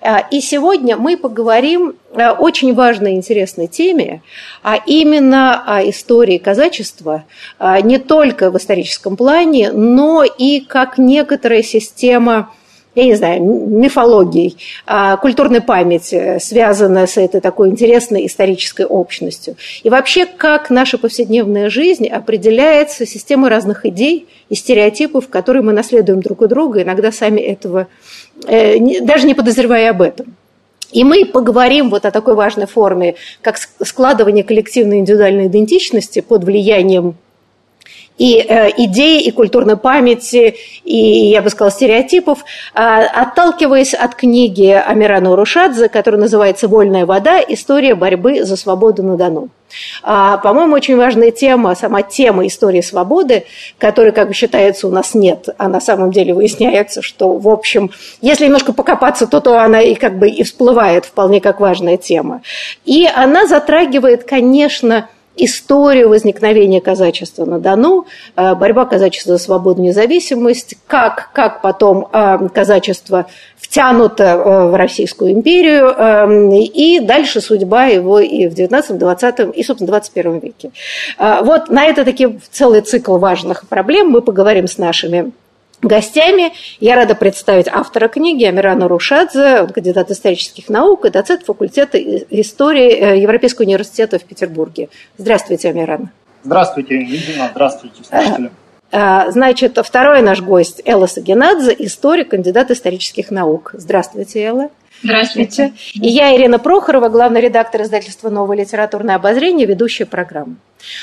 А, и сегодня мы поговорим о очень важной и интересной теме, а именно о истории казачества а, не только в историческом плане, но и как некоторая система я не знаю, мифологией, а, культурной памяти, связанная с этой такой интересной исторической общностью. И вообще, как наша повседневная жизнь определяется системой разных идей и стереотипов, которые мы наследуем друг у друга, иногда сами этого Э, даже не подозревая об этом. И мы поговорим вот о такой важной форме, как складывание коллективной индивидуальной идентичности под влиянием и э, идеи, и культурной памяти, и, я бы сказала, стереотипов, э, отталкиваясь от книги Амирана Урушадзе, которая называется «Вольная вода. История борьбы за свободу на Дону». А, по-моему, очень важная тема, сама тема истории свободы, которой, как бы считается, у нас нет, а на самом деле выясняется, что, в общем, если немножко покопаться, то, то она и как бы и всплывает вполне как важная тема. И она затрагивает, конечно, историю возникновения казачества на Дону, э, борьба казачества за свободу и независимость, как, как потом э, казачество втянуто э, в Российскую империю, и дальше судьба его и в XIX, XX и, собственно, 21 веке. Вот на это таки целый цикл важных проблем мы поговорим с нашими Гостями я рада представить автора книги Амирана Рушадзе, он кандидат исторических наук и доцент факультета истории э, Европейского университета в Петербурге. Здравствуйте, Амиран. Здравствуйте, Ирина. Здравствуйте, слушатели. Э, э, значит, второй наш гость Элла Сагенадзе, историк, кандидат исторических наук. Здравствуйте, Элла. Здравствуйте. И я, Ирина Прохорова, главный редактор издательства «Новое литературное обозрение», ведущая программы.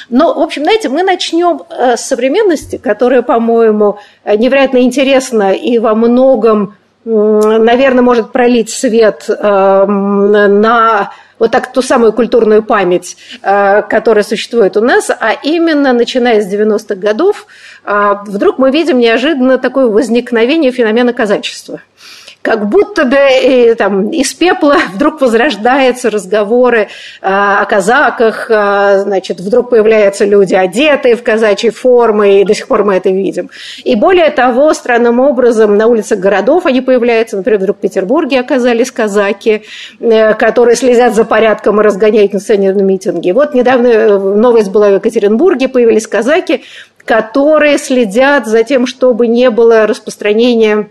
Но, в общем, знаете, мы начнем э, с современности, которая, по-моему, невероятно интересна и во многом, наверное, может пролить свет эм, на вот так ту самую культурную память, э, которая существует у нас, а именно начиная с 90-х годов, э, вдруг мы видим неожиданно такое возникновение феномена казачества – как будто бы и, там, из пепла вдруг возрождаются разговоры а, о казаках, а, значит, вдруг появляются люди, одетые в казачьи формы, и до сих пор мы это видим. И более того, странным образом на улицах городов они появляются, например, вдруг в Петербурге оказались казаки, э, которые следят за порядком и разгоняют на сцене на митинги. Вот недавно э, новость была в Екатеринбурге, появились казаки, которые следят за тем, чтобы не было распространения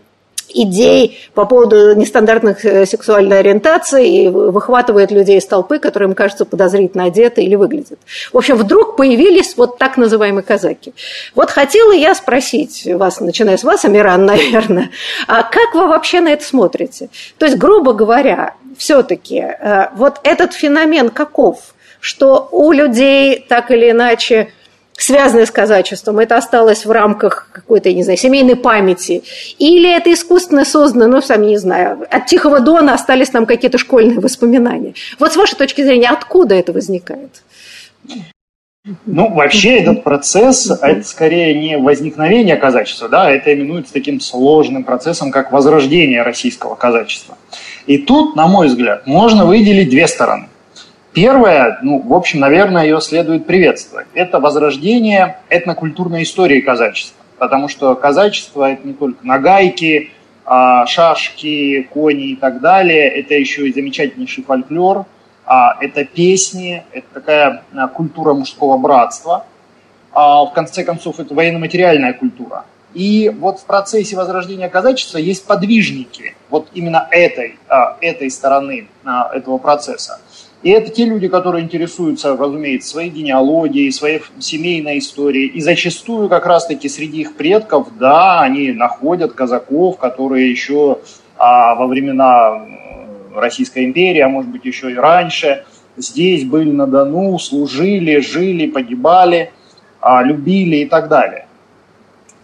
идей по поводу нестандартных э, сексуальной ориентации и выхватывает людей из толпы, которые им кажутся подозрительно одеты или выглядят. В общем, вдруг появились вот так называемые казаки. Вот хотела я спросить вас, начиная с вас, Амиран, наверное, а как вы вообще на это смотрите? То есть, грубо говоря, все-таки э, вот этот феномен каков? Что у людей так или иначе связанное с казачеством, это осталось в рамках какой-то, не знаю, семейной памяти, или это искусственно создано, ну, сами не знаю, от Тихого Дона остались нам какие-то школьные воспоминания. Вот с вашей точки зрения, откуда это возникает? Ну, вообще этот процесс, это скорее не возникновение казачества, да, это именуется таким сложным процессом, как возрождение российского казачества. И тут, на мой взгляд, можно выделить две стороны. Первое, ну, в общем, наверное, ее следует приветствовать. Это возрождение этнокультурной истории казачества. Потому что казачество – это не только нагайки, а, шашки, кони и так далее. Это еще и замечательнейший фольклор. А, это песни, это такая а, культура мужского братства. В конце концов, это военно-материальная культура. И вот в процессе возрождения казачества есть подвижники вот именно этой, этой стороны этого процесса. И это те люди, которые интересуются, разумеется, своей генеалогией, своей семейной историей. И зачастую как раз-таки среди их предков, да, они находят казаков, которые еще а, во времена Российской империи, а может быть еще и раньше, здесь были на Дону, служили, жили, погибали, а, любили и так далее.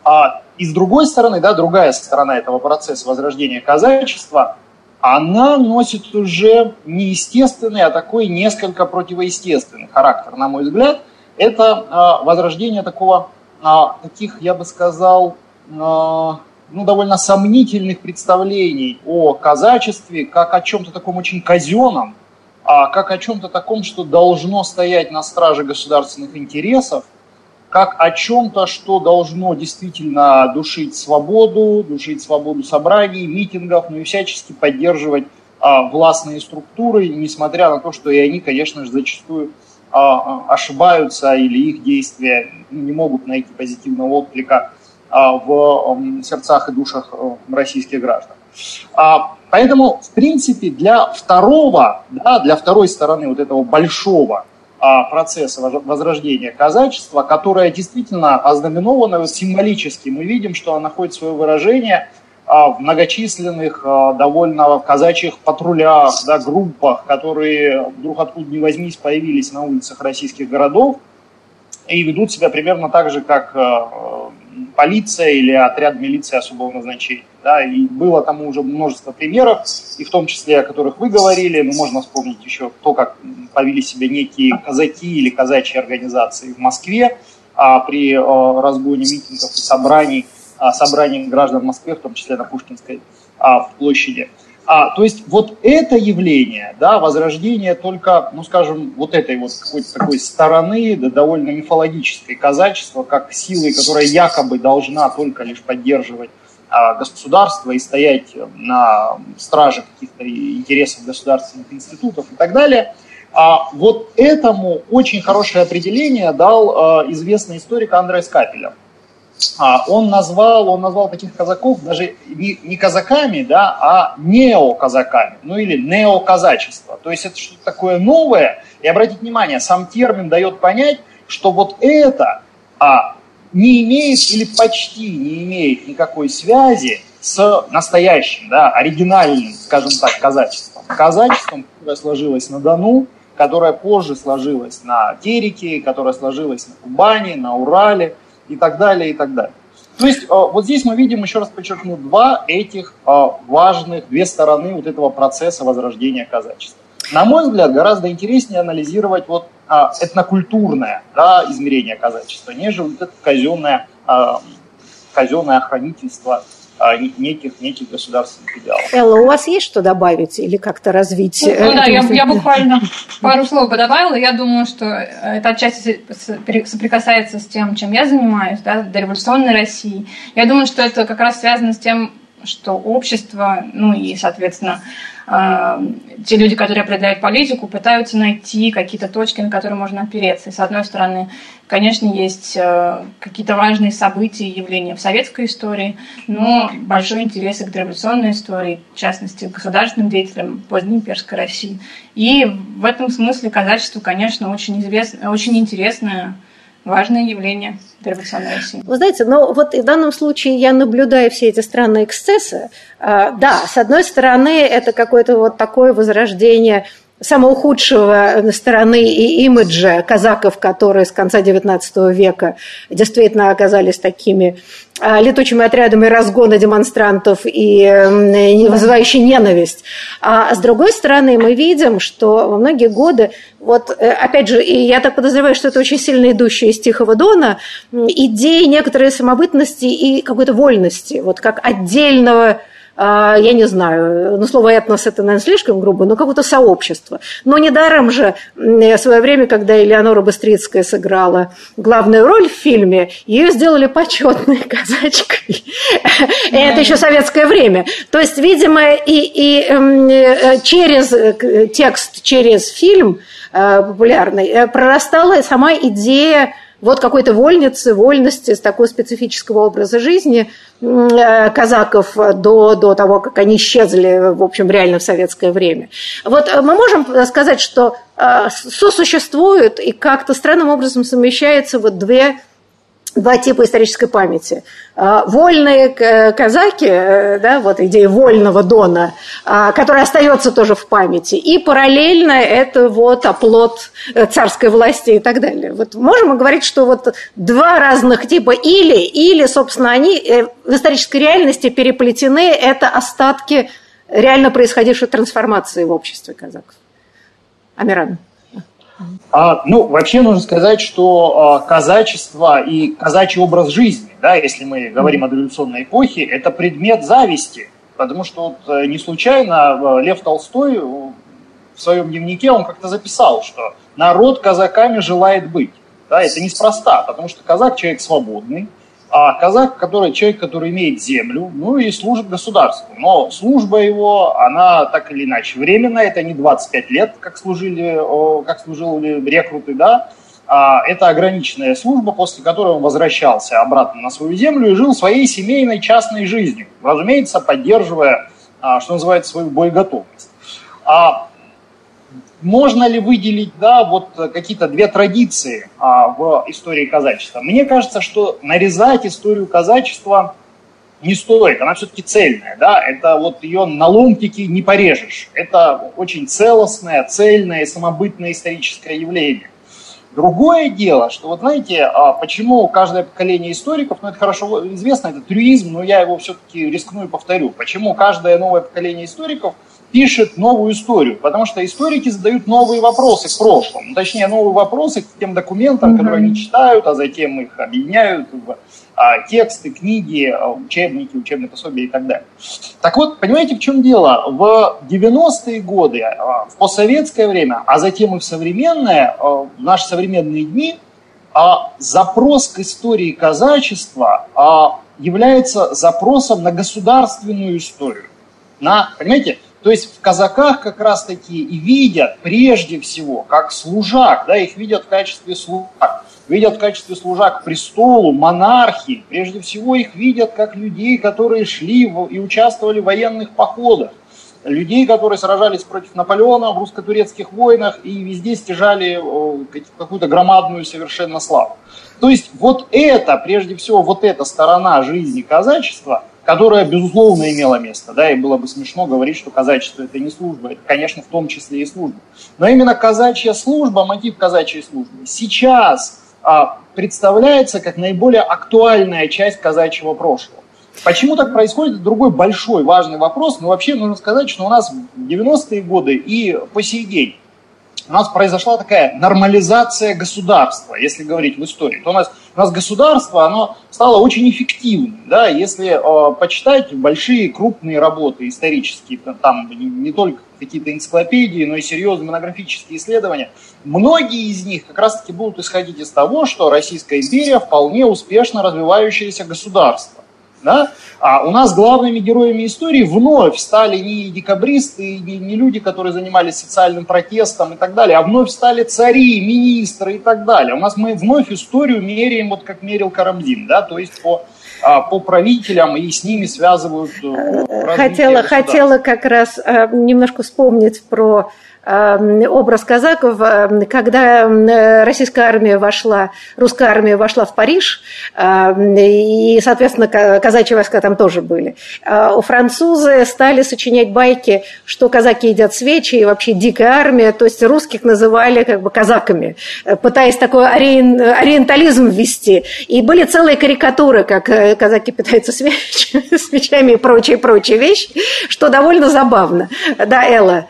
А, и с другой стороны, да, другая сторона этого процесса возрождения казачества, она носит уже не естественный, а такой несколько противоестественный характер, на мой взгляд. Это а, возрождение такого, а, таких, я бы сказал, а, ну, довольно сомнительных представлений о казачестве, как о чем-то таком очень казенном, а как о чем-то таком, что должно стоять на страже государственных интересов, как о чем-то, что должно действительно душить свободу, душить свободу собраний, митингов, ну и всячески поддерживать а, властные структуры, несмотря на то, что и они, конечно же, зачастую а, а ошибаются или их действия не могут найти позитивного отклика а, в сердцах и душах э, российских граждан. А, поэтому, в принципе, для второго, да, для второй стороны вот этого большого а, процесса возрождения казачества, которое действительно ознаменовано символически. Мы видим, что оно находит свое выражение а, в многочисленных а, довольно казачьих патрулях, да, группах, которые вдруг откуда ни возьмись появились на улицах российских городов и ведут себя примерно так же, как полиция или отряд милиции особого назначения. Да, и было тому уже множество примеров, и в том числе, о которых вы говорили, ну, можно вспомнить еще то, как повели себя некие казаки или казачьи организации в Москве а, при а, разгоне митингов и собраний, а, собраний граждан в Москве, в том числе на Пушкинской а, площади. А, то есть вот это явление, да, возрождение только, ну скажем, вот этой вот какой-то такой стороны, да, довольно мифологической казачества, как силы, которая якобы должна только лишь поддерживать а, государства и стоять на страже каких-то интересов государственных институтов и так далее. А вот этому очень хорошее определение дал а, известный историк Андрей Скапелев. А, он назвал, он назвал таких казаков даже не, не казаками, да, а неоказаками, ну или неоказачество. То есть это что-то такое новое. И обратите внимание, сам термин дает понять, что вот это а, не имеет или почти не имеет никакой связи с настоящим, да, оригинальным, скажем так, казачеством. Казачеством, которое сложилось на Дону, которое позже сложилось на Тереке, которое сложилось на Кубани, на Урале и так далее, и так далее. То есть э, вот здесь мы видим, еще раз подчеркну, два этих э, важных, две стороны вот этого процесса возрождения казачества. На мой взгляд, гораздо интереснее анализировать вот а, этнокультурное да, измерение казачества, нежели вот это казенное, а, казенное охранительство а, неких, неких государственных идеалов. Элла, у вас есть что добавить или как-то развить? Ну, ну да, я, я буквально пару слов бы добавила. Я думаю, что это отчасти соприкасается с тем, чем я занимаюсь, да, дореволюционной России. Я думаю, что это как раз связано с тем, что общество, ну и, соответственно, а, те люди, которые определяют политику, пытаются найти какие-то точки, на которые можно опереться. И с одной стороны, конечно, есть э, какие-то важные события и явления в советской истории, но большой интерес к революционной истории, в частности, к государственным деятелям поздней имперской России. И в этом смысле казачество, конечно, очень, известно, очень интересное важное явление революционной России. Вы знаете, но вот в данном случае я наблюдаю все эти странные эксцессы. А, да, с одной стороны, это какое-то вот такое возрождение самого худшего стороны и имиджа казаков, которые с конца XIX века действительно оказались такими а, летучими отрядами разгона демонстрантов и вызывающей ненависть. А с другой стороны, мы видим, что во многие годы, вот э, опять же, и я так подозреваю, что это очень сильно идущая из Тихого Дона, идеи некоторой самобытности и какой-то вольности, вот как отдельного я не знаю, ну, слово «этнос» это, наверное, слишком грубо, но какое-то сообщество. Но недаром же в свое время, когда Элеонора Быстрицкая сыграла главную роль в фильме, ее сделали почетной казачкой. Это еще советское время. То есть, видимо, и, и эм, э, через э, текст, через фильм э, популярный прорастала сама идея вот какой-то вольницы, вольности, с такого специфического образа жизни э, казаков до, до того, как они исчезли, в общем, реально в советское время. Вот мы можем сказать, что сосуществуют и как-то странным образом совмещаются вот две два типа исторической памяти. А, вольные казаки, э, да, вот идея вольного дона, а, которая остается тоже в памяти, и параллельно это вот оплот э, царской власти и так далее. Вот можем мы говорить, что вот два разных типа или, или, собственно, они э, в исторической реальности переплетены, это остатки реально происходившей трансформации в обществе казаков. Амиран. А, ну, вообще нужно сказать, что а, казачество и казачий образ жизни, да, если мы говорим о революционной эпохе, это предмет зависти. Потому что вот, э, не случайно э, Лев Толстой в своем дневнике он как-то записал, что народ казаками желает быть. Да, это неспроста, потому что казак человек свободный, а казак, который, человек, который имеет землю, ну и служит государству. Но служба его, она так или иначе временная, это не 25 лет, как служили, как служили рекруты, да, а это ограниченная служба, после которой он возвращался обратно на свою землю и жил своей семейной частной жизнью, разумеется, поддерживая, а, что называется, свою боеготовность. А можно ли выделить, да, вот какие-то две традиции а, в истории казачества? Мне кажется, что нарезать историю казачества не стоит, она все-таки цельная, да, это вот ее на ломтики не порежешь. Это очень целостное, цельное самобытное историческое явление. Другое дело, что вот знаете, а, почему каждое поколение историков, ну это хорошо известно, это трюизм, но я его все-таки рискну и повторю, почему каждое новое поколение историков – пишет новую историю, потому что историки задают новые вопросы к прошлому, ну, точнее новые вопросы к тем документам, mm-hmm. которые они читают, а затем их объединяют в а, тексты, книги, а, учебники, учебные пособия и так далее. Так вот, понимаете, в чем дело? В 90-е годы, а, в постсоветское время, а затем и в современное, а, в наши современные дни, запрос к истории казачества является запросом на государственную историю. На, понимаете, то есть в казаках как раз таки и видят прежде всего как служак, да, их видят в качестве служак, видят в качестве служак престолу, монархии, прежде всего их видят как людей, которые шли и участвовали в военных походах, людей, которые сражались против Наполеона в русско-турецких войнах и везде стяжали какую-то громадную совершенно славу. То есть вот это, прежде всего, вот эта сторона жизни казачества – которая, безусловно, имела место. Да, и было бы смешно говорить, что казачество это не служба. Это, конечно, в том числе и служба. Но именно казачья служба, мотив казачьей службы, сейчас а, представляется как наиболее актуальная часть казачьего прошлого. Почему так происходит? Другой большой важный вопрос. Но вообще нужно сказать, что у нас в 90-е годы и по сей день у нас произошла такая нормализация государства, если говорить в истории. То у нас, у нас государство, оно стало очень эффективным. Да? Если э, почитать большие, крупные работы исторические, там не, не только какие-то энциклопедии, но и серьезные монографические исследования, многие из них как раз-таки будут исходить из того, что Российская империя вполне успешно развивающееся государство. Да? А у нас главными героями истории вновь стали не декабристы, не, не люди, которые занимались социальным протестом и так далее, а вновь стали цари, министры и так далее. У нас мы вновь историю меряем, вот как мерил Карамзин, да, то есть по по правителям и с ними связывают. Э, хотела, хотела как раз э, немножко вспомнить про образ казаков, когда э, российская армия вошла, русская армия вошла в Париж, и, соответственно, казачьи войска там тоже были. Э, у французы стали сочинять байки, что казаки едят свечи, и вообще дикая армия, то есть русских называли как бы казаками, э, пытаясь такой ориентализм ввести. И были целые карикатуры, как казаки питаются свечами, свечами и прочие-прочие вещи, что довольно забавно. Да, Элла,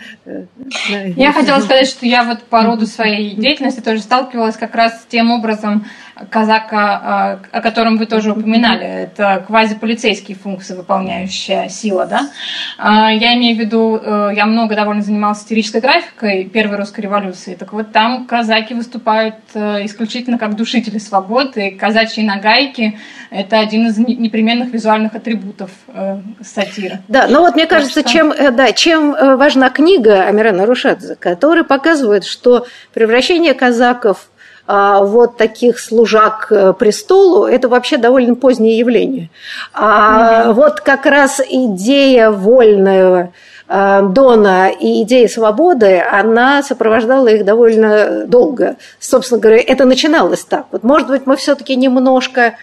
я хотела сказать, что я вот по роду своей деятельности тоже сталкивалась как раз с тем образом казака, о котором вы тоже упоминали. Это квазиполицейские функции, выполняющая сила, да? А, я имею в виду, э, я много довольно занималась исторической графикой Первой русской революции. Так вот, там казаки выступают э, исключительно как душители свободы. Казачьи нагайки – это один из непременных визуальных атрибутов э, сатиры. Да, но вот мне кажется, что... чем, да, чем важна книга Амирана Рушадзе, которая показывает, что превращение казаков вот таких служак э, престолу, это вообще довольно позднее явление. А вот как раз идея вольного э, Дона и идея свободы, она сопровождала их довольно долго. Собственно говоря, это начиналось так. Вот, может быть, мы все-таки немножко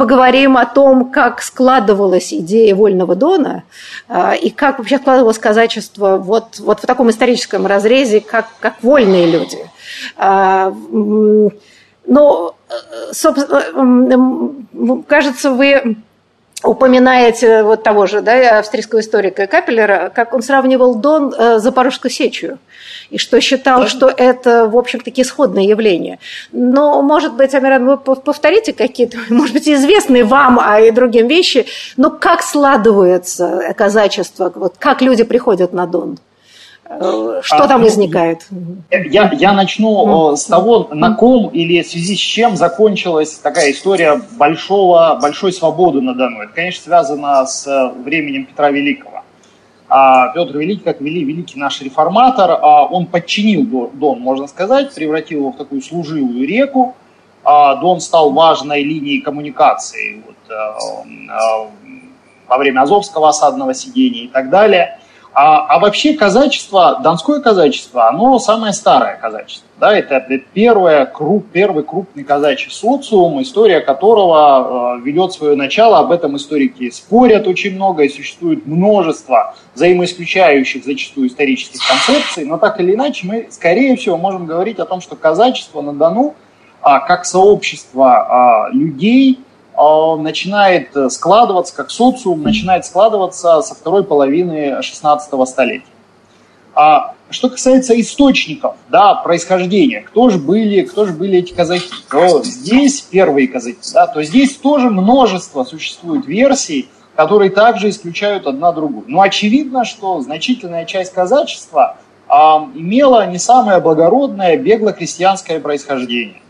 поговорим о том, как складывалась идея вольного Дона э, и как вообще складывалось казачество вот, вот в таком историческом разрезе, как, как вольные люди. Э, но, собственно, кажется, вы упоминаете вот того же да, австрийского историка Капеллера, как он сравнивал Дон с Запорожской сечью и что считал, что это, в общем-таки, исходное явление. Но, может быть, Амиран, вы повторите какие-то, может быть, известные вам, а и другим вещи, но как складывается казачество, вот как люди приходят на Дон? Э, что а, там ну, возникает? Я, я начну mm. с того, на ком или в связи с чем закончилась такая история большого, большой свободы на Дону. Это, конечно, связано с э, временем Петра Великого. А Петр Великий, как вели великий наш реформатор, а он подчинил Дон, можно сказать, превратил его в такую служивую реку. А Дон стал важной линией коммуникации вот, во время Азовского осадного сидения и так далее. А, а вообще казачество, донское казачество, оно самое старое казачество. Да, это первое, круг, первый крупный казачий социум, история которого э, ведет свое начало. Об этом историки спорят очень много, и существует множество взаимоисключающих зачастую исторических концепций. Но так или иначе, мы, скорее всего, можем говорить о том, что казачество на Дону, а, как сообщество а, людей, начинает э, складываться, как социум начинает складываться со второй половины 16 столетия. А что касается источников, да, происхождения, кто же были, кто же были эти казаки, то здесь первые казаки, да, то здесь тоже множество существует версий, которые также исключают одна другую. Но очевидно, что значительная часть казачества а, имела не самое благородное бегло-крестьянское происхождение.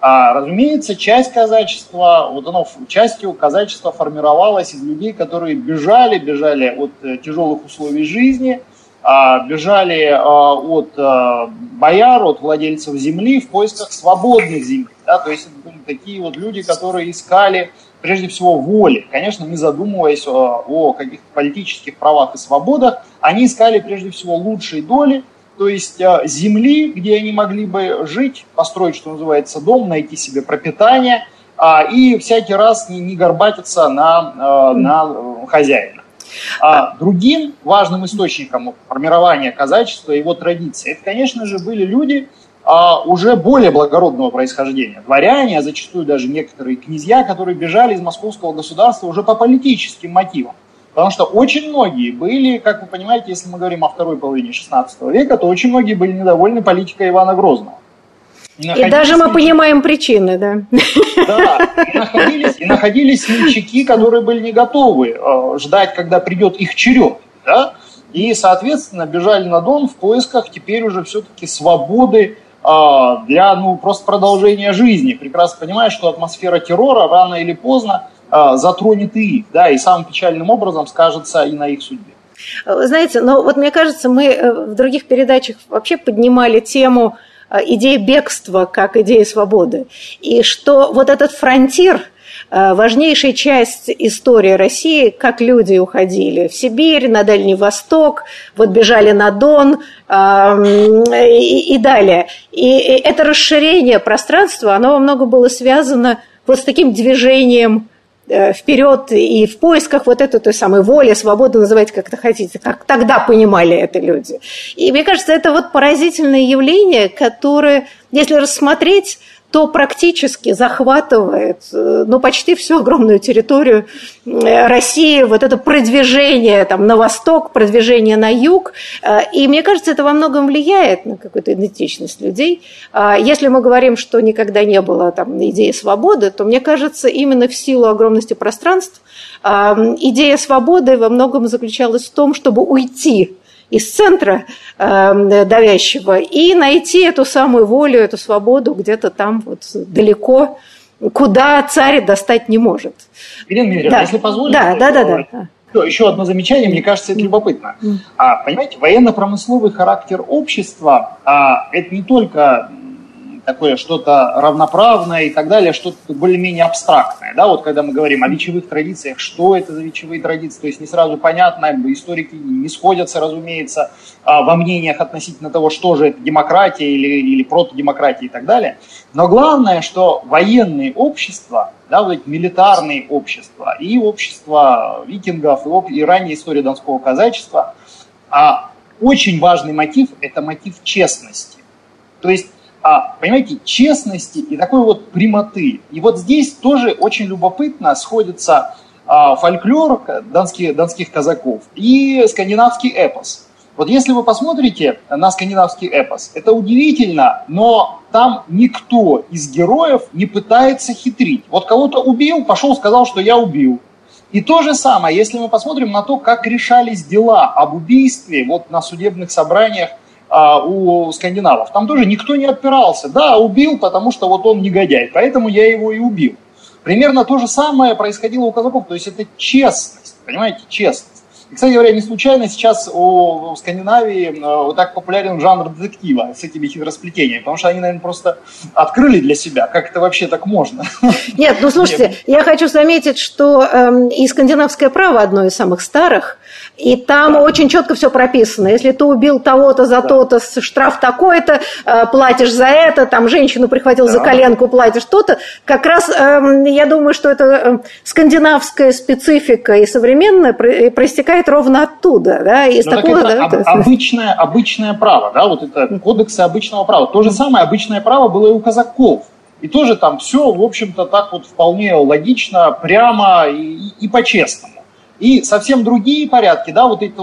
А, разумеется, часть казачества, вот оно частью казачества формировалось из людей, которые бежали, бежали от э, тяжелых условий жизни, а, бежали а, от а, бояр, от владельцев земли в поисках свободных земель. Да? То есть это были такие вот люди, которые искали прежде всего воли. Конечно, не задумываясь о, о каких-то политических правах и свободах, они искали прежде всего лучшей доли, то есть а, земли, где они могли бы жить, построить, что называется, дом, найти себе пропитание а, и всякий раз не, не горбатиться на, а, на хозяина. А другим важным источником формирования казачества и его традиции, это, конечно же, были люди уже более благородного происхождения. Дворяне, а зачастую даже некоторые князья, которые бежали из московского государства уже по политическим мотивам. Потому что очень многие были, как вы понимаете, если мы говорим о второй половине XVI века, то очень многие были недовольны политикой Ивана Грозного. И, и даже мы понимаем причины, да. Да, и находились, и находились смельчаки, которые были не готовы э, ждать, когда придет их черед. Да? И, соответственно, бежали на Дон в поисках теперь уже все-таки свободы э, для ну, просто продолжения жизни. Прекрасно понимая, что атмосфера террора рано или поздно затронет и их, да, и самым печальным образом скажется и на их судьбе. Знаете, но вот мне кажется, мы э, в других передачах вообще поднимали тему э, идеи бегства как идеи свободы. И что вот этот фронтир, э, важнейшая часть истории России, как люди уходили в Сибирь, на Дальний Восток, вот бежали на Дон и, и далее. И это расширение пространства, оно во много было связано вот с таким движением Э, вперед и в поисках вот этой той самой воли, свободы, называйте как это хотите, как тогда понимали это люди. И мне кажется, это вот поразительное явление, которое, если рассмотреть, то практически захватывает э, ну, почти всю огромную территорию э, России, вот это продвижение там, на восток, продвижение на юг. Э, и мне кажется, это во многом влияет на какую-то идентичность людей. А если мы говорим, что никогда не было там, идеи свободы, то мне кажется, именно в силу огромности пространств идея свободы во многом заключалась в том, чтобы уйти из центра э, давящего и найти эту самую волю, эту свободу где-то там вот далеко, куда царь достать не может. Ирина Дмитриевна, да. если позволите, да, да, да, да, да. То, еще одно замечание, мне кажется, это любопытно. А, понимаете, военно-промысловый характер общества а, это не только такое что-то равноправное и так далее, что-то более-менее абстрактное. Да, вот когда мы говорим о вечевых традициях, что это за вечевые традиции, то есть не сразу понятно, историки не сходятся, разумеется, а, во мнениях относительно того, что же это демократия или, или протодемократия и так далее. Но главное, что военные общества, да, вот эти милитарные общества и общества викингов, и, и ранняя история Донского казачества, а очень важный мотив – это мотив честности. То есть а, понимаете, честности и такой вот прямоты. И вот здесь тоже очень любопытно сходится а, фольклор донских, донских казаков и скандинавский эпос. Вот если вы посмотрите на скандинавский эпос, это удивительно, но там никто из героев не пытается хитрить. Вот кого-то убил, пошел, сказал, что я убил. И то же самое, если мы посмотрим на то, как решались дела об убийстве вот на судебных собраниях а, у скандинавов. Там тоже никто не отпирался. Да, убил, потому что вот он негодяй, поэтому я его и убил. Примерно то же самое происходило у казаков. То есть это честность, понимаете, честность. И, кстати говоря, не случайно сейчас у, у Скандинавии э, так популярен жанр детектива с этими хитросплетениями, потому что они, наверное, просто открыли для себя, как это вообще так можно. Нет, ну слушайте, Нет. я хочу заметить, что э, и скандинавское право одно из самых старых, и там очень четко все прописано. Если ты убил того-то за да. то-то, штраф такой-то, э, платишь за это, там женщину прихватил да. за коленку, платишь то-то. Как раз э, я думаю, что это э, скандинавская специфика и современная проистекает ровно оттуда. Да, из ну, такого, это да, об, обычное, обычное право, да, вот это кодексы обычного права. То же самое обычное право было и у казаков. И тоже там все, в общем-то, так вот вполне логично, прямо и, и по-честному. И совсем другие порядки, да, вот эти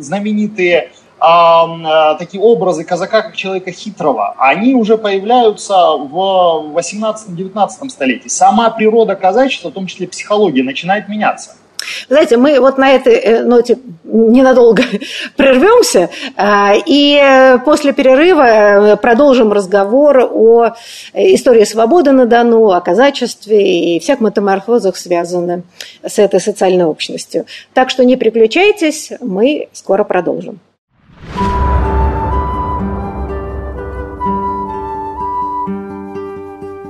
знаменитые а, такие образы казака как человека хитрого, они уже появляются в 18-19 столетии. Сама природа казачества, в том числе психология, начинает меняться. Знаете, мы вот на этой э, ноте ненадолго прервемся, а, и после перерыва э, продолжим разговор о истории свободы на Дону, о казачестве и всех метаморфозах, связанных с этой социальной общностью. Так что не переключайтесь, мы скоро продолжим.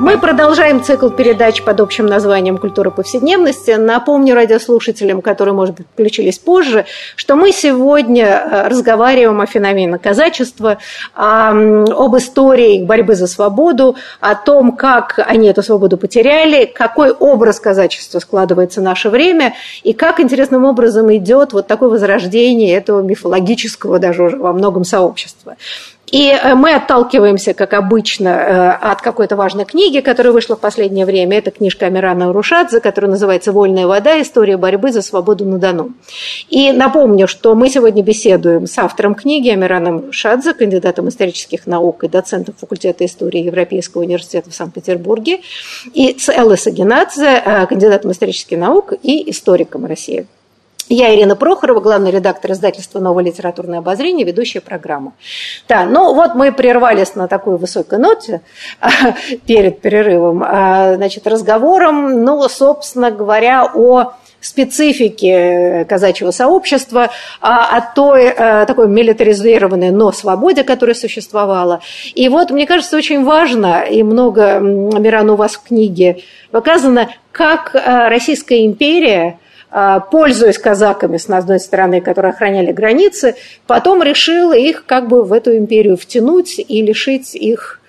Мы продолжаем цикл передач под общим названием «Культура повседневности». Напомню радиослушателям, которые, может быть, включились позже, что мы сегодня э, разговариваем о феномене казачества, об истории борьбы за свободу, о том, как они эту свободу потеряли, какой образ казачества складывается в наше время и как интересным образом идет вот такое возрождение этого мифологического даже уже во многом сообщества. И э, мы отталкиваемся, как обычно, э, от какой-то важной книги, которая вышла в последнее время. Это книжка Амирана Урушадзе, которая называется «Вольная вода. История борьбы за свободу на Дону». И напомню, что мы сегодня беседуем с автором книги Амираном Урушадзе, кандидатом исторических наук и доцентом факультета истории Европейского университета в Санкт-Петербурге, и с Эллой Сагинадзе, э, кандидатом исторических наук и историком России. Я Ирина Прохорова, главный редактор издательства «Новое литературное обозрение», ведущая программы. Да, ну вот мы прервались на такой высокой ноте перед перерывом, а, значит, разговором, ну, собственно говоря, о специфике казачьего сообщества, а, о той такой милитаризированной, но свободе, которая существовала. И вот, мне кажется, очень важно, и много, Миран, у вас в книге показано, как Российская империя – а, пользуясь казаками, с одной стороны, которые охраняли границы, потом решила их как бы в эту империю втянуть и лишить их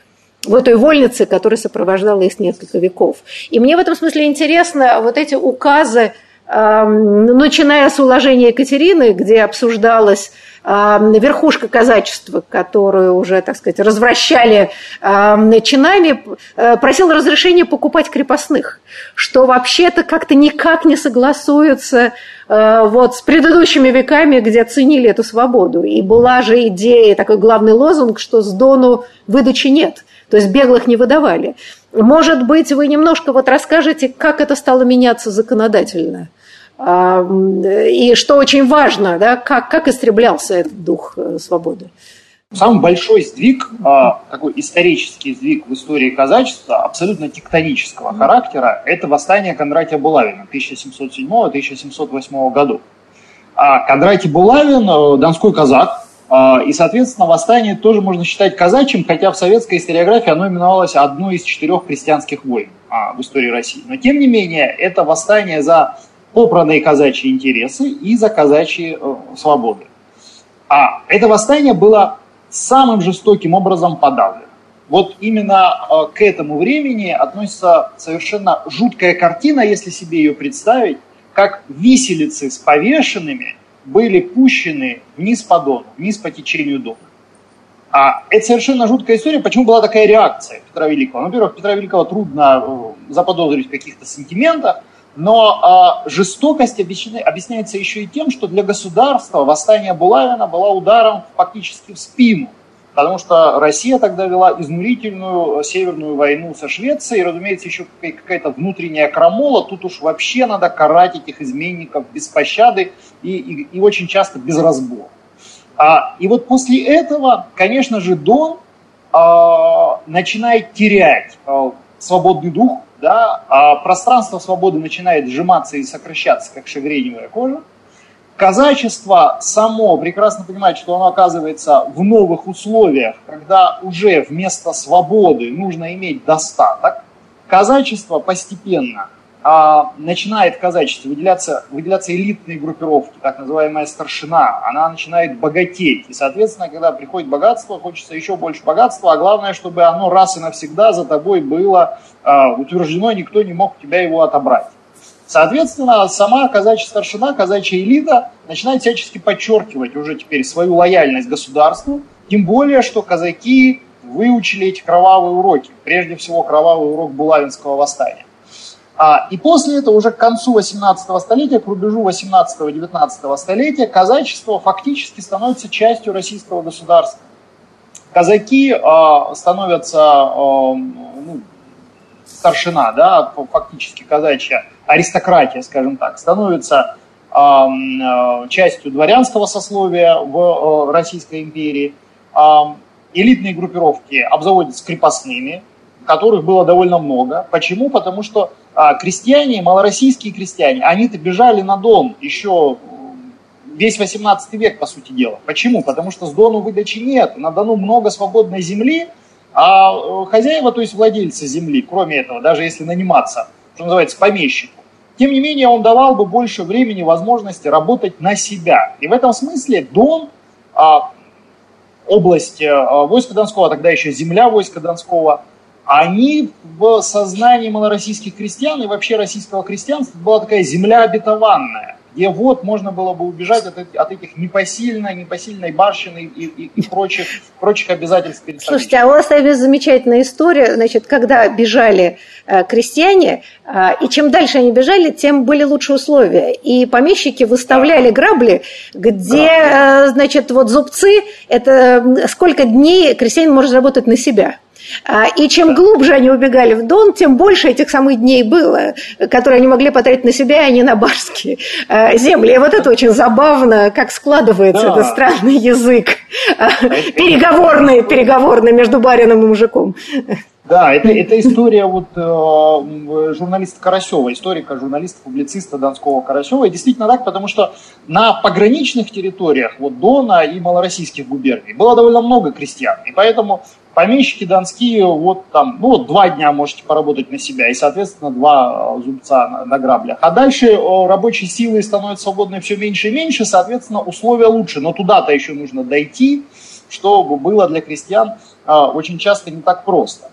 в этой вольнице, которая сопровождала их несколько веков. И мне в этом смысле интересно вот эти указы, начиная с уложения Екатерины, где обсуждалась верхушка казачества, которую уже, так сказать, развращали чинами, э, просил разрешения покупать крепостных, что вообще-то как-то никак не согласуется э, вот с предыдущими веками, где ценили эту свободу. И была же идея, такой главный лозунг, что с Дону выдачи нет, то есть беглых не выдавали. Может быть, вы немножко вот расскажете, как это стало меняться законодательно – и что очень важно, да, как, как истреблялся этот дух э, свободы. Самый большой сдвиг, а, такой исторический сдвиг в истории казачества, абсолютно тектонического характера, это восстание Кондратия Булавина 1707-1708 году. А Кондратий Булавин, э, донской казак, а, и, соответственно, восстание тоже можно считать казачьим, хотя в советской историографии оно именовалось одной из четырех христианских войн в истории России. Но, тем не менее, это восстание за попранные казачьи интересы и за казачьи э, свободы. А это восстание было самым жестоким образом подавлено. Вот именно э, к этому времени относится совершенно жуткая картина, если себе ее представить, как виселицы с повешенными были пущены вниз по Дону, вниз по течению Дона. А это совершенно жуткая история. Почему была такая реакция Петра Великого? Ну, во-первых, Петра Великого трудно э, заподозрить в каких-то сантиментах, но э, жестокость объясняется еще и тем, что для государства восстание Булавина было ударом фактически в спину. Потому что Россия тогда вела изнурительную северную войну со Швецией, и, разумеется, еще какая-то внутренняя крамола. Тут уж вообще надо карать этих изменников без пощады и, и, и очень часто без разбора. А, и вот после этого, конечно же, Дон а, начинает терять а, свободный дух, да, а пространство свободы начинает сжиматься и сокращаться, как шагреневая кожа. Казачество само прекрасно понимает, что оно оказывается в новых условиях, когда уже вместо свободы нужно иметь достаток. Казачество постепенно а, начинает в казачестве выделяться, выделяться элитные группировки, так называемая старшина, она начинает богатеть. И, соответственно, когда приходит богатство, хочется еще больше богатства, а главное, чтобы оно раз и навсегда за тобой было а, утверждено, никто не мог тебя его отобрать. Соответственно, сама казачья старшина, казачья элита начинает всячески подчеркивать уже теперь свою лояльность государству, тем более, что казаки выучили эти кровавые уроки, прежде всего кровавый урок Булавинского восстания. А, и после этого, уже к концу 18 столетия, к рубежу 18-19 столетия, казачество фактически становится частью российского государства. Казаки э, становятся, э, ну, старшина, да, фактически казачья, аристократия, скажем так, становится частью дворянского сословия в Российской империи. Элитные группировки обзаводятся крепостными, которых было довольно много. Почему? Потому что э, крестьяне, малороссийские крестьяне, они-то бежали на Дон еще весь 18 век, по сути дела. Почему? Потому что с Дону выдачи нет. На Дону много свободной земли, а хозяева, то есть владельцы земли, кроме этого, даже если наниматься, что называется, помещику, тем не менее, он давал бы больше времени, возможности работать на себя. И в этом смысле Дон, а, область а, войска Донского, а тогда еще земля войска Донского, они в сознании малороссийских крестьян и вообще российского крестьянства была такая земля обетованная где вот можно было бы убежать от, от этих непосильной, непосильной барщины и, и, и прочих, прочих обязательств перед Слушайте, а у вас есть замечательная история, значит, когда бежали э, крестьяне, э, и чем дальше они бежали, тем были лучше условия. И помещики выставляли да. грабли, где, да. э, значит, вот зубцы, это сколько дней крестьянин может работать на себя. А, и чем глубже они убегали в Дон, тем больше этих самых дней было, которые они могли потратить на себя, а не на барские а, земли. И вот это очень забавно, как складывается да. этот странный язык а, переговорный, переговорный между барином и мужиком. Да, это, это история вот э, журналиста Карасева, историка, журналиста, публициста Донского Карасева. И действительно так, потому что на пограничных территориях вот Дона и малороссийских губерний было довольно много крестьян. И поэтому помещики донские, вот там, ну вот два дня можете поработать на себя, и, соответственно, два э, зубца на, на граблях. А дальше э, рабочей силы становится свободной все меньше и меньше, соответственно, условия лучше. Но туда-то еще нужно дойти, чтобы было для крестьян э, очень часто не так просто.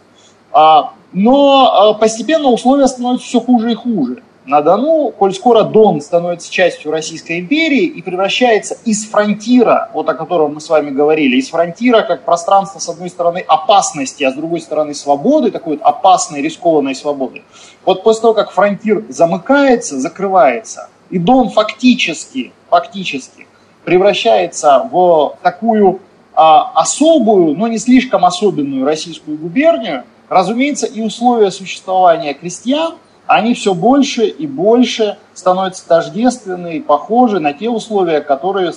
А, но постепенно условия становятся все хуже и хуже. На Дону, коль скоро Дон становится частью Российской империи и превращается из фронтира, вот о котором мы с вами говорили, из фронтира как пространство, с одной стороны, опасности, а с другой стороны, свободы, такой вот опасной, рискованной свободы. Вот после того, как фронтир замыкается, закрывается, и Дон фактически, фактически превращается в такую а, особую, но не слишком особенную российскую губернию, разумеется, и условия существования крестьян – они все больше и больше становятся тождественны и похожи на те условия, которые,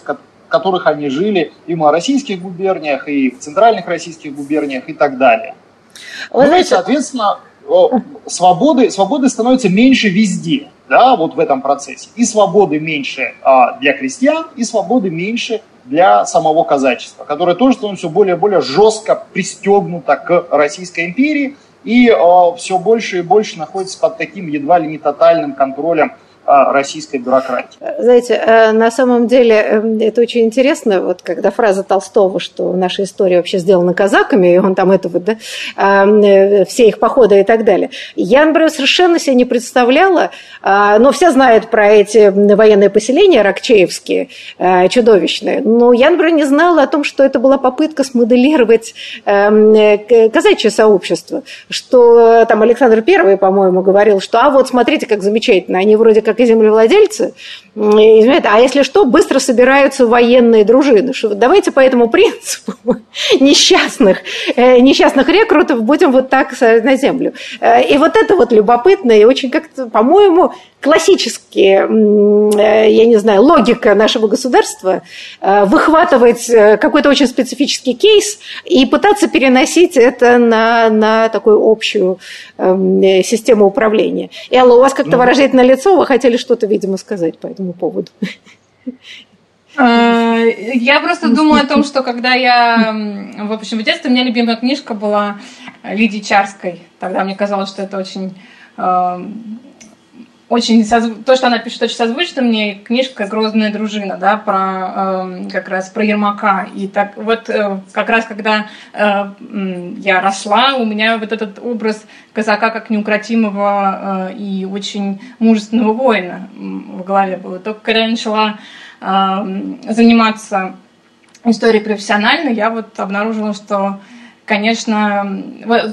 которых они жили и в малороссийских губерниях, и в центральных российских губерниях и так далее. Вы ну и, соответственно, свободы, свободы становится меньше везде, да, вот в этом процессе. И свободы меньше а, для крестьян, и свободы меньше для самого казачества, которое тоже становится все более и более жестко пристегнуто к Российской империи и а, все больше и больше находится под таким едва ли не тотальным контролем российской бюрократии. Знаете, э, на самом деле э, это очень интересно, вот когда фраза Толстого, что наша история вообще сделана казаками, и он там это вот, да, э, все их походы и так далее. Я, например, совершенно себе не представляла, но все знают про эти военные поселения ракчеевские, чудовищные, но я, например, не знала о том, что это была попытка смоделировать казачье сообщество, что там Александр Первый, по-моему, говорил, что а вот смотрите, как замечательно, они вроде как как и землевладельцы, а если что, быстро собираются военные дружины. Давайте по этому принципу несчастных, э, несчастных рекрутов будем вот так на землю. Э, и вот это вот любопытно и очень как-то, по-моему, классические, э, я не знаю, логика нашего государства выхватывать какой-то очень специфический кейс и пытаться переносить это на, на такую общую эм, систему управления. Элла, у вас как-то ну, выражительное лицо, вы хотели что-то, видимо, сказать по этому поводу. Э, я просто думаю о том, что когда я, в общем, в детстве у меня любимая книжка была Лидии Чарской. Тогда мне казалось, что это очень очень то, что она пишет, очень созвучно мне. Книжка «Грозная дружина», да, про э, как раз про Ермака. И так вот э, как раз когда э, я росла, у меня вот этот образ казака как неукротимого э, и очень мужественного воина в голове был. Только когда я начала э, заниматься историей профессионально, я вот обнаружила, что конечно,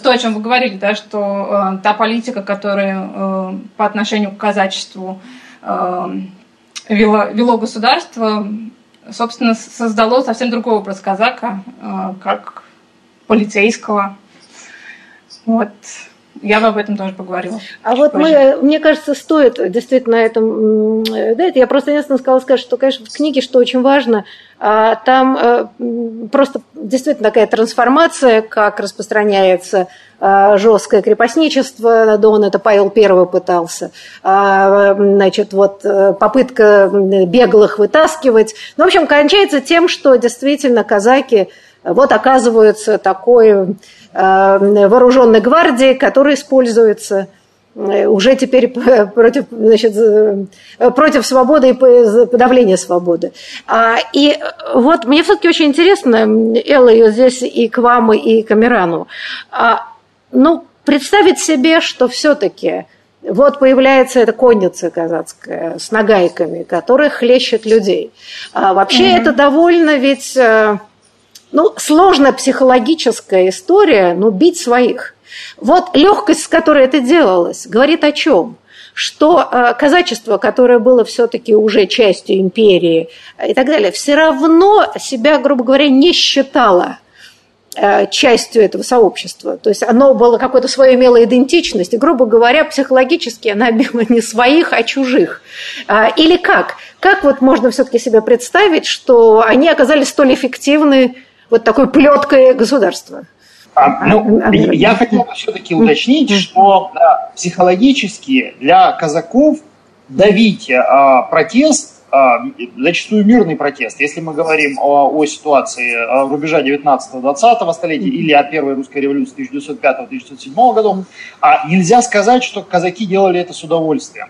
то, о чем вы говорили, да, что э, та политика, которая э, по отношению к казачеству э, вело, вело государство, собственно, создало совсем другой образ казака, э, как полицейского. Вот. Я бы об этом тоже поговорила. А вот мы, мне кажется, стоит действительно этом... Да, это я просто единственное сказала сказать, что, конечно, в книге, что очень важно, а, там э, просто действительно такая трансформация, как распространяется а, жесткое крепостничество, Дон это Павел Первый пытался, а, значит, вот э, попытка беглых вытаскивать. Ну, в общем, кончается тем, что действительно казаки вот оказываются такой Э, вооруженной гвардии, которая используется э, уже теперь против, значит, против свободы и подавления свободы. А, и вот мне все-таки очень интересно, Элла, ее здесь и к вам, и к Амирану, а, ну, представить себе, что все-таки вот появляется эта конница казацкая с нагайками, которая хлещет людей. А вообще mm это довольно ведь э, ну, сложная психологическая история, но бить своих. Вот легкость, с которой это делалось, говорит о чем? Что э, казачество, которое было все-таки уже частью империи и так далее, все равно себя, грубо говоря, не считало э, частью этого сообщества. То есть оно было какое-то свое имело идентичность, и, грубо говоря, психологически она била не своих, а чужих. А, или как? Как вот можно все-таки себе представить, что они оказались столь эффективны вот такой плеткой государства. А, ну, а, я хотел бы все-таки уточнить, что да, психологически для казаков давить а, протест, а, зачастую мирный протест, если мы говорим о, о ситуации рубежа 19-20 столетия или о первой русской революции 1905-1907 годов, а нельзя сказать, что казаки делали это с удовольствием.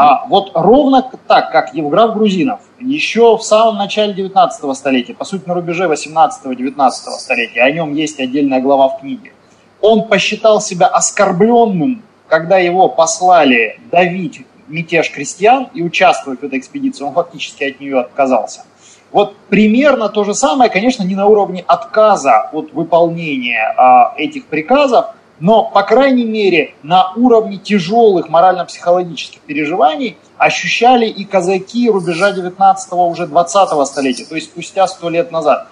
А вот ровно так, как Евграф Грузинов еще в самом начале 19 столетия, по сути на рубеже 18-19 столетия, о нем есть отдельная глава в книге, он посчитал себя оскорбленным, когда его послали давить мятеж крестьян и участвовать в этой экспедиции, он фактически от нее отказался. Вот примерно то же самое, конечно, не на уровне отказа от выполнения а, этих приказов, но, по крайней мере, на уровне тяжелых морально-психологических переживаний ощущали и казаки рубежа 19-го, уже 20-го столетия, то есть спустя сто лет назад.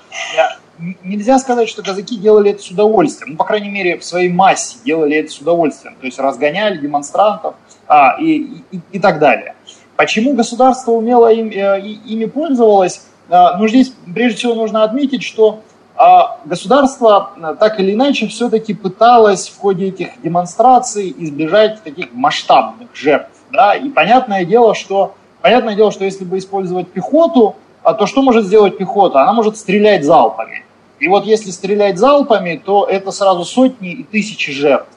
Нельзя сказать, что казаки делали это с удовольствием, ну, по крайней мере, в своей массе делали это с удовольствием, то есть разгоняли демонстрантов а, и, и, и так далее. Почему государство умело им, э, ими пользовалось? ну, здесь прежде всего нужно отметить, что государство так или иначе все-таки пыталось в ходе этих демонстраций избежать таких масштабных жертв. Да? И понятное дело, что, понятное дело, что если бы использовать пехоту, а то что может сделать пехота? Она может стрелять залпами. И вот если стрелять залпами, то это сразу сотни и тысячи жертв.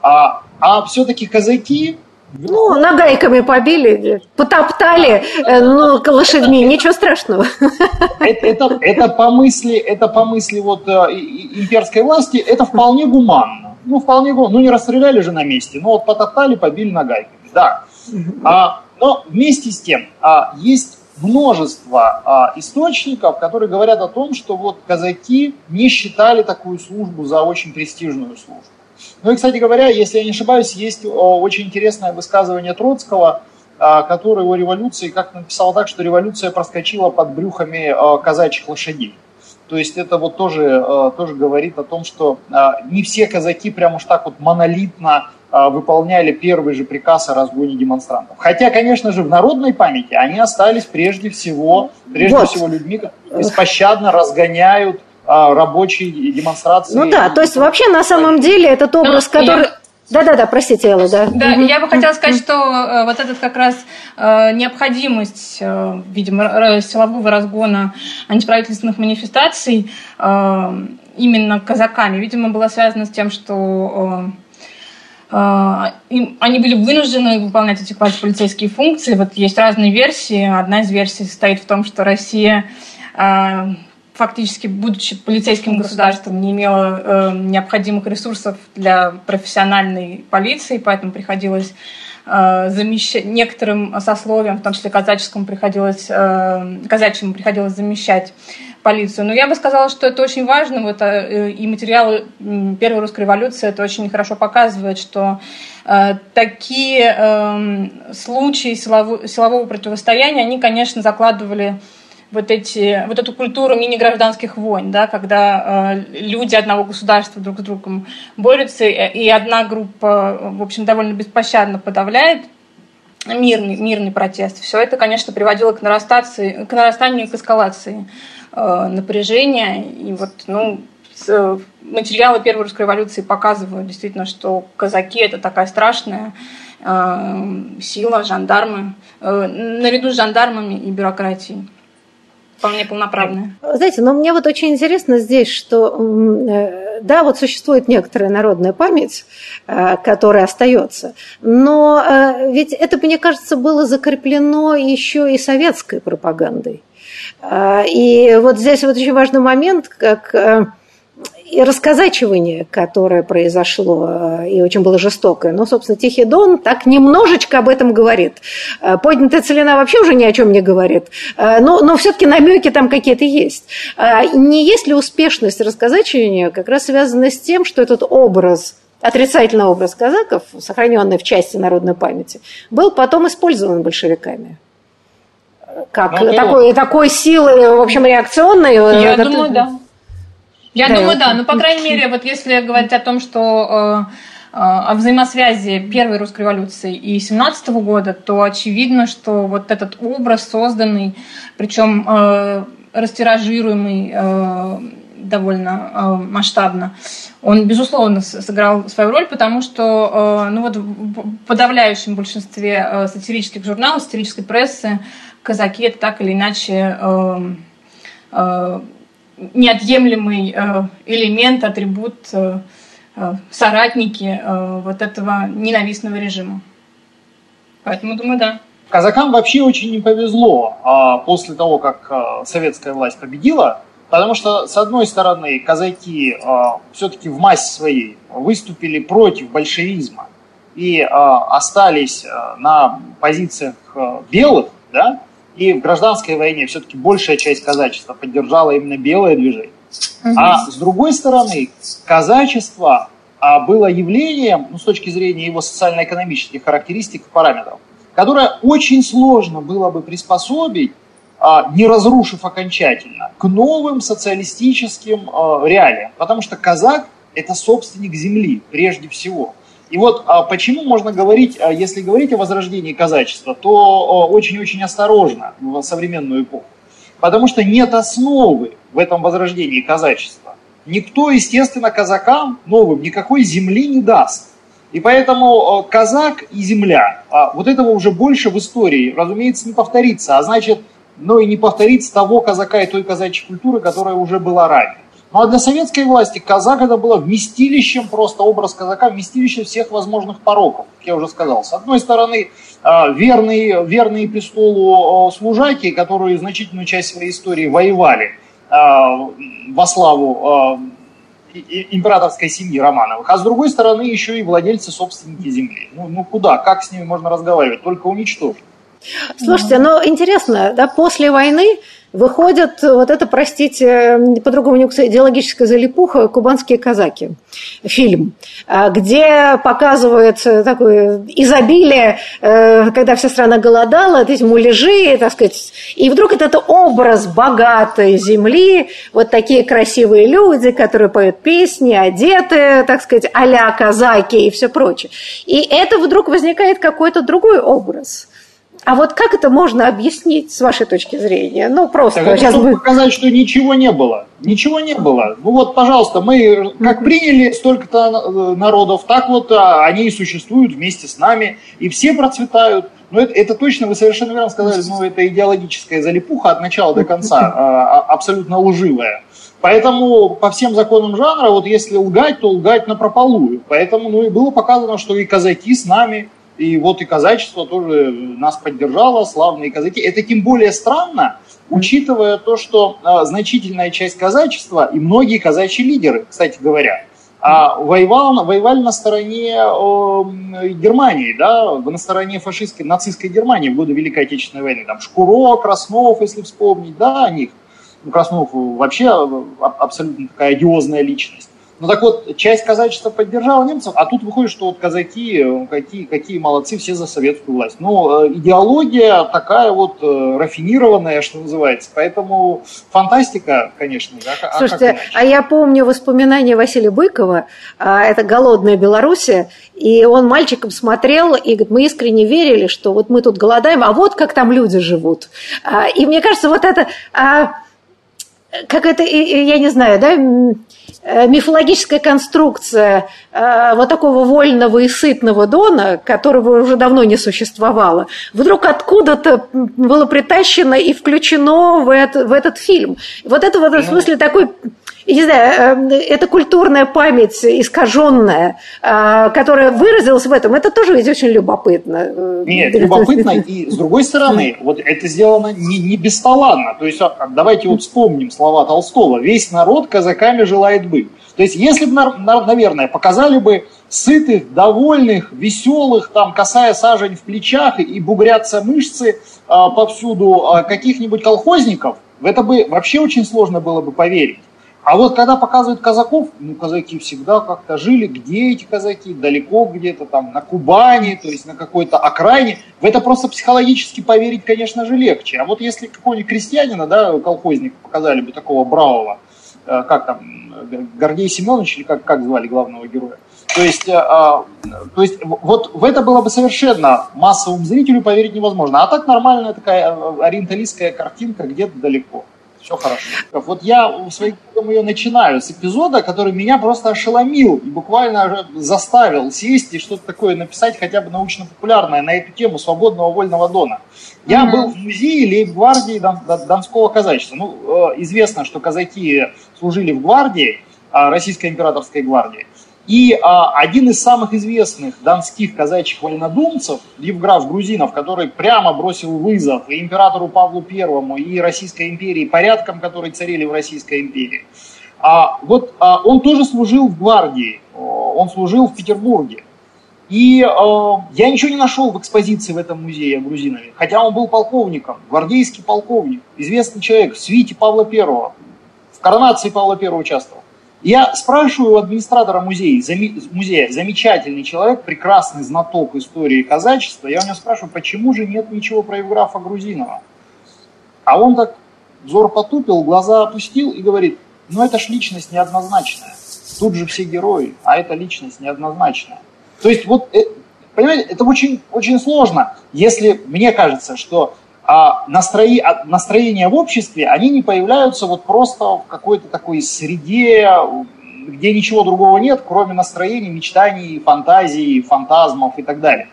А, а все-таки казаки, ну, нагайками побили, потоптали, э, ну, лошадьми, ничего страшного. Это, это, это, по мысли, это по мысли вот э, имперской власти, это вполне гуманно. Ну, вполне гуманно. Ну, не расстреляли же на месте, ну, вот потоптали, побили нагайками, да. А, но вместе с тем, а, есть множество а, источников, которые говорят о том, что вот казаки не считали такую службу за очень престижную службу. Ну и, кстати говоря, если я не ошибаюсь, есть очень интересное высказывание Троцкого, а, который о революции как написал так, что революция проскочила под брюхами а, казачьих лошадей. То есть это вот тоже, а, тоже говорит о том, что не все казаки прям уж так вот монолитно выполняли первый же приказ о разгоне демонстрантов. Хотя, конечно же, в народной памяти они остались прежде всего, прежде вот. всего людьми, которые беспощадно разгоняют рабочей демонстрации. Ну да, то есть вообще на самом деле этот ну, образ, ну, который... Да-да-да, простите, Элла, да. Да, угу. я бы хотела сказать, что э, вот этот как раз э, необходимость, э, видимо, силового разгона антиправительственных манифестаций э, именно казаками, видимо, была связана с тем, что э, э им, они были вынуждены выполнять эти квазиполицейские функции. Вот есть разные версии. Одна из версий состоит в том, что Россия э, фактически, будучи полицейским государством, не имела э, необходимых ресурсов для профессиональной полиции, поэтому приходилось э, замещать некоторым сословиям, в том числе казаческому, приходилось, э, казачьему приходилось замещать полицию. Но я бы сказала, что это очень важно, вот, э, и материалы Первой русской революции это очень хорошо показывает, что э, такие э, случаи силового, силового противостояния, они, конечно, закладывали вот, эти, вот эту культуру мини-гражданских войн, да, когда э, люди одного государства друг с другом борются, и одна группа, в общем, довольно беспощадно подавляет мирный, мирный протест. Все это, конечно, приводило к, нарастации, к нарастанию, к эскалации э, напряжения. И вот, ну, с, материалы Первой русской революции показывают действительно, что казаки это такая страшная э, сила, жандармы, э, наряду с жандармами и бюрократией вполне полноправная. Знаете, но мне вот очень интересно здесь, что э, да, вот существует некоторая народная память, э, которая остается, но э, ведь это, мне кажется, было закреплено еще и советской пропагандой. И вот здесь вот очень важный момент, как и расказачивание, которое произошло э, и очень было жестокое. Но, собственно, Тихий Дон так немножечко об этом говорит. Э, поднятая целина вообще уже ни о чем не говорит. Э, но, но все-таки намеки там какие-то есть. Не есть ли успешность расказачивания как раз связана с тем, что этот образ отрицательный образ казаков, сохраненный в части народной памяти, был потом использован большевиками как ну, такой, такой силы, в общем, реакционной. Я думаю, да. Я да, думаю, да. Ну, по крайней мере, вот если говорить о том, что э, э, о взаимосвязи первой русской революции и 17 года, то очевидно, что вот этот образ созданный, причем э, растиражируемый э, довольно э, масштабно, он, безусловно, сыграл свою роль, потому что э, ну вот в подавляющем большинстве э, сатирических журналов, сатирической прессы казаки это так или иначе э, э, неотъемлемый э, элемент, атрибут, э, э, соратники вот этого ненавистного режима. Поэтому думаю, да. Казакам вообще очень не повезло а, после того, как советская власть победила, потому что, с одной стороны, казаки все-таки в массе своей выступили против большевизма и остались на позициях белых, да, и в гражданской войне все-таки большая часть казачества поддержала именно белое движение. Угу. А с другой стороны, казачество а, было явлением, ну, с точки зрения его социально-экономических характеристик и параметров, которое очень сложно было бы приспособить, а, не разрушив окончательно, к новым социалистическим а, реалиям. Потому что казак – это собственник земли прежде всего – и вот а почему можно говорить, а если говорить о возрождении казачества, то очень-очень осторожно в современную эпоху. потому что нет основы в этом возрождении казачества. Никто, естественно, казакам новым никакой земли не даст. И поэтому казак и земля, а вот этого уже больше в истории, разумеется, не повторится. А значит, ну и не повторится того казака и той казачьей культуры, которая уже была ранее. А для советской власти казак это было вместилищем, просто образ казака, вместилище всех возможных пороков, как я уже сказал. С одной стороны, а, верные, верные престолу служаки, которые значительную часть своей истории воевали а, во славу а, императорской семьи Романовых, а с другой стороны еще и владельцы собственники земли. Ну, ну куда, как с ними можно разговаривать, только уничтожить. Слушайте, но интересно, да, после войны выходят вот это, простите, по-другому не идеологическая залипуха «Кубанские казаки» фильм, а, где показывается такое изобилие, э, когда вся страна голодала, эти муляжи, так сказать, и вдруг это, это образ богатой земли, вот такие красивые люди, которые поют песни, одеты, так сказать, а казаки и все прочее. И это вдруг возникает какой-то другой образ – а вот как это можно объяснить с вашей точки зрения? Ну, просто так, сейчас бы... показать, что ничего не было. Ничего не было. Ну вот, пожалуйста, мы как приняли столько-то э, народов, так вот а, они и существуют вместе с нами, и все процветают. Но это, это точно, вы совершенно верно сказали, ну, это идеологическая залипуха от начала до конца, а, а, абсолютно лживая. Поэтому по всем законам жанра, вот если лгать, то лгать на прополую. Поэтому ну, и было показано, что и казаки с нами, и вот и казачество тоже нас поддержало, славные казаки. Это тем более странно, учитывая то, что а, значительная часть казачества и многие казачьи лидеры, кстати говоря, а, воевал, воевали на стороне Германии, да, на стороне фашистской, нацистской Германии в годы Великой Отечественной войны. Там Шкуро, Краснов, если вспомнить, да, о них. Ну, Краснов вообще абсолютно такая одиозная личность. Ну так вот, часть казачества поддержала немцев, а тут выходит, что вот казаки, э, какие, какие молодцы, все за советскую власть. Ну, э, идеология такая вот э, рафинированная, что называется. Поэтому фантастика, конечно. А, Слушайте, а, а я помню воспоминания Василия Быкова, а, это «Голодная Белоруссия», и он мальчиком смотрел, и говорит, мы искренне верили, что вот мы тут голодаем, а вот как там люди живут. А, и мне кажется, вот это как это, я не знаю, да, Э, мифологическая конструкция э, вот такого вольного и сытного Дона, которого уже давно не существовало, вдруг откуда-то было притащено и включено в, это, в этот фильм. Вот это в этом ну, смысле такой не знаю, э, это культурная память искаженная, которая выразилась в этом, это тоже ведь очень любопытно. Нет, любопытно, и с другой стороны, вот это сделано не, не бесталанно. То есть а, давайте вот вспомним слова Толстого. Весь народ казаками желает быть. То есть если бы, наверное, показали бы сытых, довольных, веселых, там, касая сажень в плечах и бугрятся мышцы а, повсюду а, каких-нибудь колхозников, в это бы вообще очень сложно было бы поверить. А вот когда показывают казаков, ну, казаки всегда как-то жили, где эти казаки, далеко где-то там, на Кубани, то есть на какой-то окраине, в это просто психологически поверить, конечно же, легче. А вот если какого-нибудь крестьянина, да, колхозника показали бы такого бравого, э, как там, Гордей Семенович, или как, как звали главного героя, то есть, а, то есть вот в это было бы совершенно массовому зрителю поверить невозможно. А так нормальная такая ориенталистская картинка где-то далеко все хорошо. Вот я в своих ее начинаю с эпизода, который меня просто ошеломил и буквально заставил сесть и что-то такое написать, хотя бы научно-популярное на эту тему свободного вольного дона. Я mm-hmm. был в музее лейб-гвардии Донского казачества. Ну, э, известно, что казаки служили в гвардии, а, Российской императорской гвардии. И а, один из самых известных донских казачьих вольнодумцев, Евграф Грузинов, который прямо бросил вызов и императору Павлу Первому, и Российской империи, порядкам, которые царили в Российской империи, а, вот а, он тоже служил в гвардии, он служил в Петербурге. И э, я ничего не нашел в экспозиции в этом музее о Грузинове, хотя он был полковником, гвардейский полковник, известный человек в свите Павла Первого, в коронации Павла Первого участвовал. Я спрашиваю у администратора музея, музея, замечательный человек, прекрасный знаток истории казачества, я у него спрашиваю, почему же нет ничего про Евграфа Грузинова? А он так взор потупил, глаза опустил и говорит, ну это ж личность неоднозначная. Тут же все герои, а эта личность неоднозначная. То есть вот, э, понимаете, это очень, очень сложно, если мне кажется, что а настрои, а настроения в обществе, они не появляются вот просто в какой-то такой среде, где ничего другого нет, кроме настроений, мечтаний, фантазий, фантазмов и так далее.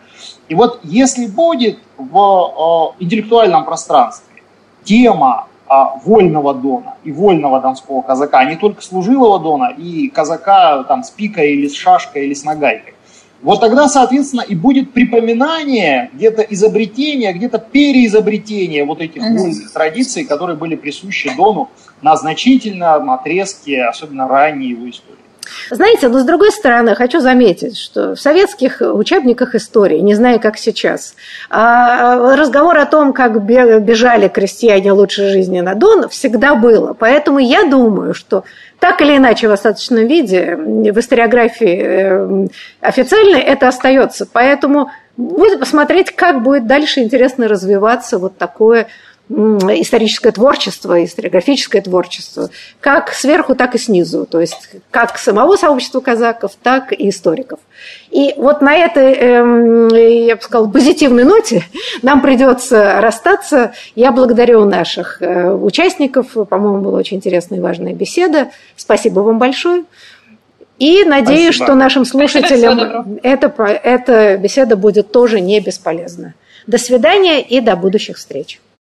И вот если будет в э, интеллектуальном пространстве тема э, вольного дона и вольного донского казака, не только служилого дона и казака там с пикой или с шашкой или с нагайкой, вот тогда, соответственно, и будет припоминание, где-то изобретение, где-то переизобретение вот этих вольных традиций, которые были присущи Дону на значительном отрезке, особенно ранней его истории. Знаете, но с другой стороны, хочу заметить, что в советских учебниках истории, не знаю, как сейчас, а, разговор о том, как бежали крестьяне лучшей жизни на Дон, всегда было. Поэтому я думаю, что так или иначе в остаточном виде в историографии э, официальной это остается. Поэтому будем посмотреть, как будет дальше интересно развиваться вот такое историческое творчество, историографическое творчество, как сверху, так и снизу, то есть как самого сообщества казаков, так и историков. И вот на этой, эм, я бы сказала, позитивной ноте нам придется расстаться. Я благодарю наших э, участников, по-моему, была очень интересная и важная беседа. Спасибо вам большое. И надеюсь, Спасибо. что нашим слушателям эта, эта беседа будет тоже не бесполезна. До свидания и до будущих встреч.